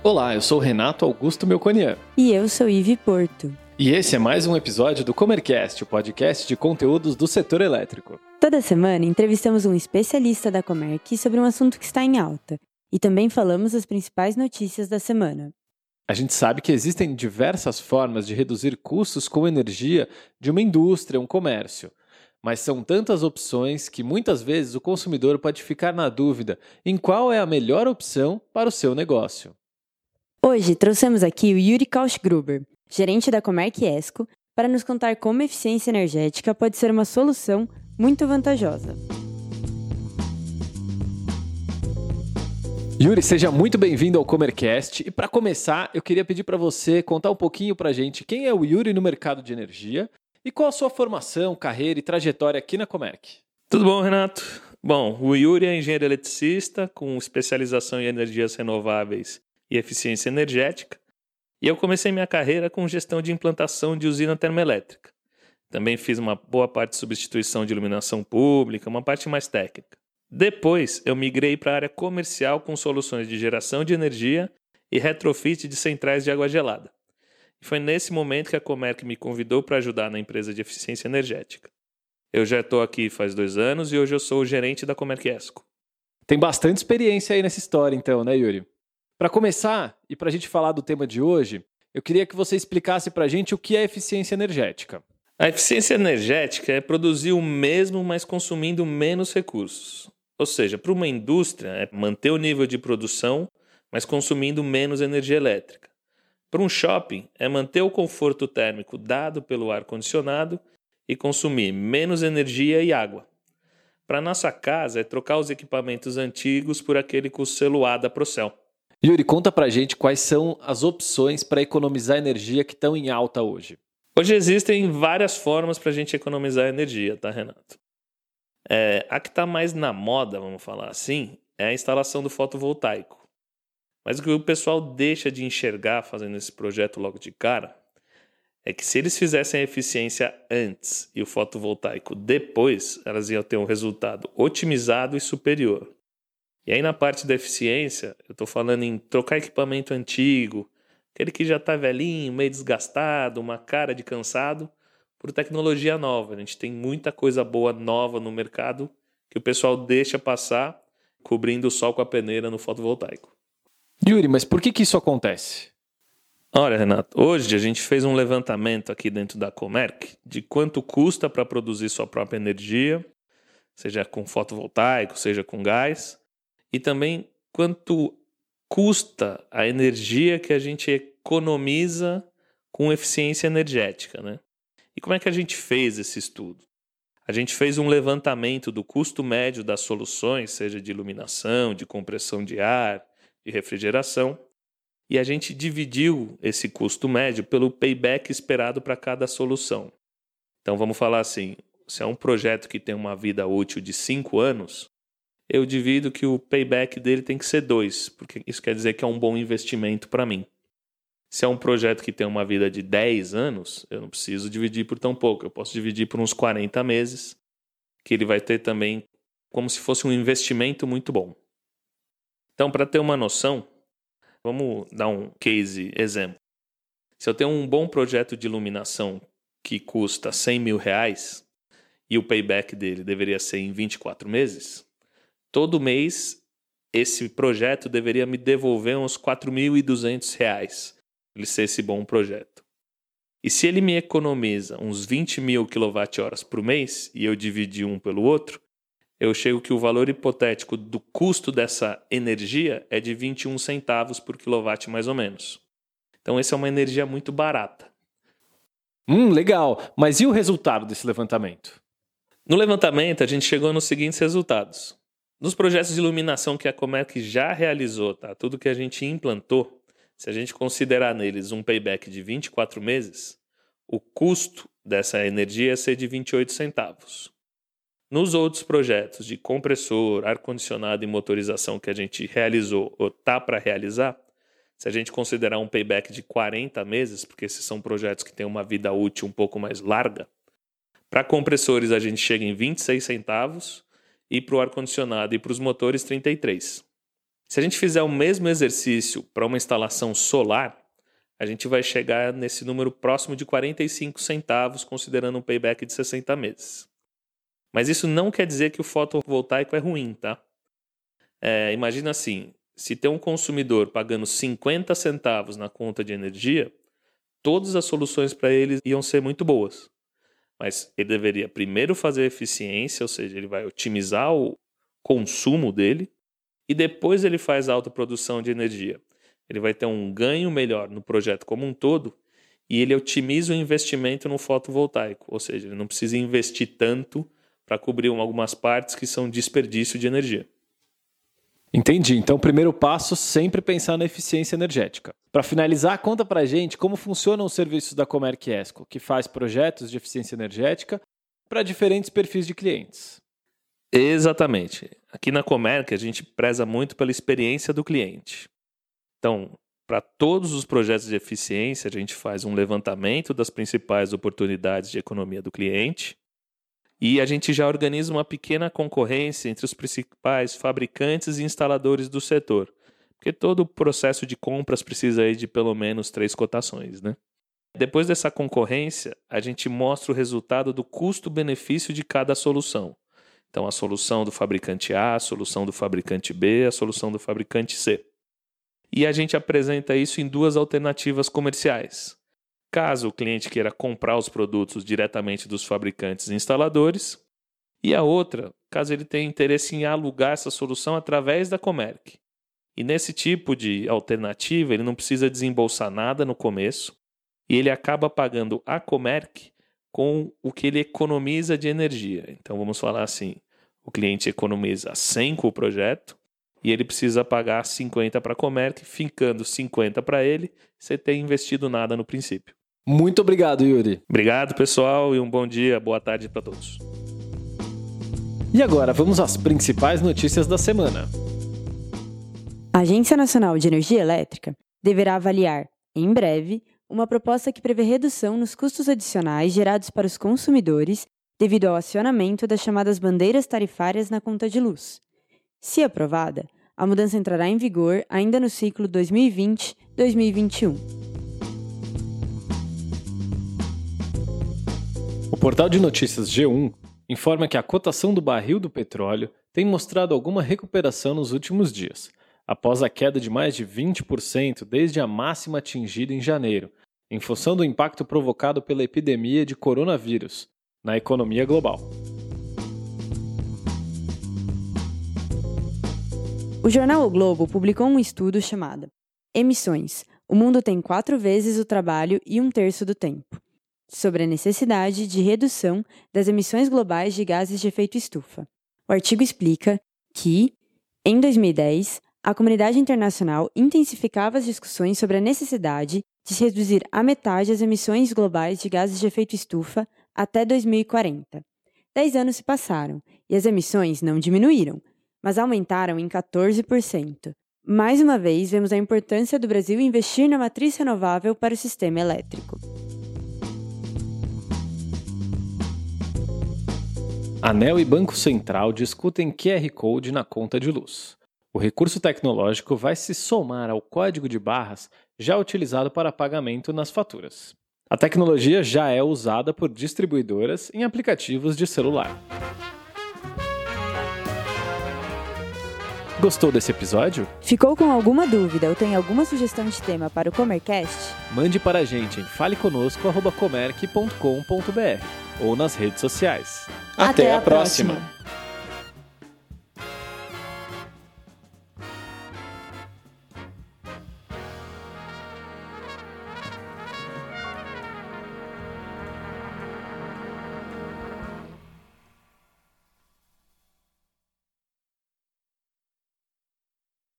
Olá, eu sou Renato Augusto Melconian. E eu sou Ive Porto. E esse é mais um episódio do Comercast, o podcast de conteúdos do setor elétrico. Toda semana entrevistamos um especialista da Comerc sobre um assunto que está em alta. E também falamos as principais notícias da semana. A gente sabe que existem diversas formas de reduzir custos com energia de uma indústria, um comércio. Mas são tantas opções que muitas vezes o consumidor pode ficar na dúvida em qual é a melhor opção para o seu negócio. Hoje trouxemos aqui o Yuri Kausch-Gruber, gerente da Comerc Esco, para nos contar como a eficiência energética pode ser uma solução muito vantajosa. Yuri, seja muito bem-vindo ao Comercast. E para começar, eu queria pedir para você contar um pouquinho para a gente quem é o Yuri no mercado de energia e qual a sua formação, carreira e trajetória aqui na Comerc. Tudo bom, Renato? Bom, o Yuri é engenheiro eletricista com especialização em energias renováveis e eficiência energética. E eu comecei minha carreira com gestão de implantação de usina termoelétrica. Também fiz uma boa parte de substituição de iluminação pública, uma parte mais técnica. Depois, eu migrei para a área comercial com soluções de geração de energia e retrofit de centrais de água gelada. E foi nesse momento que a Comerc me convidou para ajudar na empresa de eficiência energética. Eu já estou aqui faz dois anos e hoje eu sou o gerente da Comerc Esco. Tem bastante experiência aí nessa história, então, né, Yuri? Para começar, e para a gente falar do tema de hoje, eu queria que você explicasse para a gente o que é eficiência energética. A eficiência energética é produzir o mesmo, mas consumindo menos recursos. Ou seja, para uma indústria, é manter o nível de produção, mas consumindo menos energia elétrica. Para um shopping, é manter o conforto térmico dado pelo ar-condicionado e consumir menos energia e água. Para nossa casa, é trocar os equipamentos antigos por aquele com A da Procel. Yuri, conta pra gente quais são as opções para economizar energia que estão em alta hoje. Hoje existem várias formas para a gente economizar energia, tá, Renato? É, a que está mais na moda, vamos falar assim, é a instalação do fotovoltaico. Mas o que o pessoal deixa de enxergar fazendo esse projeto logo de cara é que se eles fizessem a eficiência antes e o fotovoltaico depois, elas iam ter um resultado otimizado e superior. E aí na parte da eficiência, eu estou falando em trocar equipamento antigo, aquele que já está velhinho, meio desgastado, uma cara de cansado, por tecnologia nova. A gente tem muita coisa boa nova no mercado que o pessoal deixa passar cobrindo o sol com a peneira no fotovoltaico. Yuri, mas por que, que isso acontece? Olha, Renato, hoje a gente fez um levantamento aqui dentro da Comerc de quanto custa para produzir sua própria energia, seja com fotovoltaico, seja com gás, e também quanto custa a energia que a gente economiza com eficiência energética, né? E como é que a gente fez esse estudo? A gente fez um levantamento do custo médio das soluções, seja de iluminação, de compressão de ar, de refrigeração, e a gente dividiu esse custo médio pelo payback esperado para cada solução. Então vamos falar assim: se é um projeto que tem uma vida útil de 5 anos, eu divido que o payback dele tem que ser 2, porque isso quer dizer que é um bom investimento para mim. Se é um projeto que tem uma vida de 10 anos, eu não preciso dividir por tão pouco. Eu posso dividir por uns 40 meses, que ele vai ter também como se fosse um investimento muito bom. Então, para ter uma noção, vamos dar um case exemplo. Se eu tenho um bom projeto de iluminação que custa 100 mil reais e o payback dele deveria ser em 24 meses, todo mês esse projeto deveria me devolver uns 4.200 reais ele ser esse bom projeto. E se ele me economiza uns 20 mil kWh por mês e eu dividir um pelo outro, eu chego que o valor hipotético do custo dessa energia é de 21 centavos por quilowatt mais ou menos. Então essa é uma energia muito barata. Hum, legal. Mas e o resultado desse levantamento? No levantamento, a gente chegou nos seguintes resultados. Nos projetos de iluminação que a Comerc já realizou, tá? tudo que a gente implantou, se a gente considerar neles um payback de 24 meses, o custo dessa energia ia ser de 28 centavos. Nos outros projetos de compressor, ar-condicionado e motorização que a gente realizou ou está para realizar, se a gente considerar um payback de 40 meses, porque esses são projetos que têm uma vida útil um pouco mais larga, para compressores a gente chega em 26 centavos e para o ar-condicionado e para os motores 33. Se a gente fizer o mesmo exercício para uma instalação solar, a gente vai chegar nesse número próximo de 45 centavos, considerando um payback de 60 meses. Mas isso não quer dizer que o fotovoltaico é ruim, tá? É, imagina assim: se tem um consumidor pagando 50 centavos na conta de energia, todas as soluções para ele iam ser muito boas. Mas ele deveria primeiro fazer eficiência, ou seja, ele vai otimizar o consumo dele, e depois ele faz a autoprodução de energia. Ele vai ter um ganho melhor no projeto como um todo e ele otimiza o investimento no fotovoltaico, ou seja, ele não precisa investir tanto para cobrir algumas partes que são desperdício de energia. Entendi. Então, o primeiro passo sempre pensar na eficiência energética. Para finalizar, conta para gente como funcionam os serviços da Comerc Esco, que faz projetos de eficiência energética para diferentes perfis de clientes. Exatamente. Aqui na Comerc a gente preza muito pela experiência do cliente. Então, para todos os projetos de eficiência, a gente faz um levantamento das principais oportunidades de economia do cliente e a gente já organiza uma pequena concorrência entre os principais fabricantes e instaladores do setor, porque todo o processo de compras precisa aí de pelo menos três cotações, né? Depois dessa concorrência, a gente mostra o resultado do custo-benefício de cada solução. Então, a solução do fabricante A, a solução do fabricante B, a solução do fabricante C. E a gente apresenta isso em duas alternativas comerciais. Caso o cliente queira comprar os produtos diretamente dos fabricantes instaladores, e a outra, caso ele tenha interesse em alugar essa solução através da Comerc. E nesse tipo de alternativa, ele não precisa desembolsar nada no começo e ele acaba pagando a Comerc com o que ele economiza de energia. Então vamos falar assim: o cliente economiza 100 com o projeto e ele precisa pagar 50 para a Comerc, ficando 50 para ele, você tem investido nada no princípio. Muito obrigado, Yuri. Obrigado, pessoal, e um bom dia, boa tarde para todos. E agora, vamos às principais notícias da semana. A Agência Nacional de Energia Elétrica deverá avaliar, em breve, uma proposta que prevê redução nos custos adicionais gerados para os consumidores devido ao acionamento das chamadas bandeiras tarifárias na conta de luz. Se aprovada, a mudança entrará em vigor ainda no ciclo 2020-2021. O portal de notícias G1 informa que a cotação do barril do petróleo tem mostrado alguma recuperação nos últimos dias, após a queda de mais de 20% desde a máxima atingida em janeiro, em função do impacto provocado pela epidemia de coronavírus na economia global. O jornal O Globo publicou um estudo chamado Emissões: O mundo tem quatro vezes o trabalho e um terço do tempo sobre a necessidade de redução das emissões globais de gases de efeito estufa. O artigo explica que, em 2010, a comunidade internacional intensificava as discussões sobre a necessidade de se reduzir à metade as emissões globais de gases de efeito estufa até 2040. Dez anos se passaram e as emissões não diminuíram, mas aumentaram em 14%. Mais uma vez, vemos a importância do Brasil investir na matriz renovável para o sistema elétrico. ANEL e Banco Central discutem QR Code na conta de luz. O recurso tecnológico vai se somar ao código de barras já utilizado para pagamento nas faturas. A tecnologia já é usada por distribuidoras em aplicativos de celular. Gostou desse episódio? Ficou com alguma dúvida ou tem alguma sugestão de tema para o Comercast? Mande para a gente em faleconosco.comerc.com.br ou nas redes sociais. Até, Até a próxima. próxima.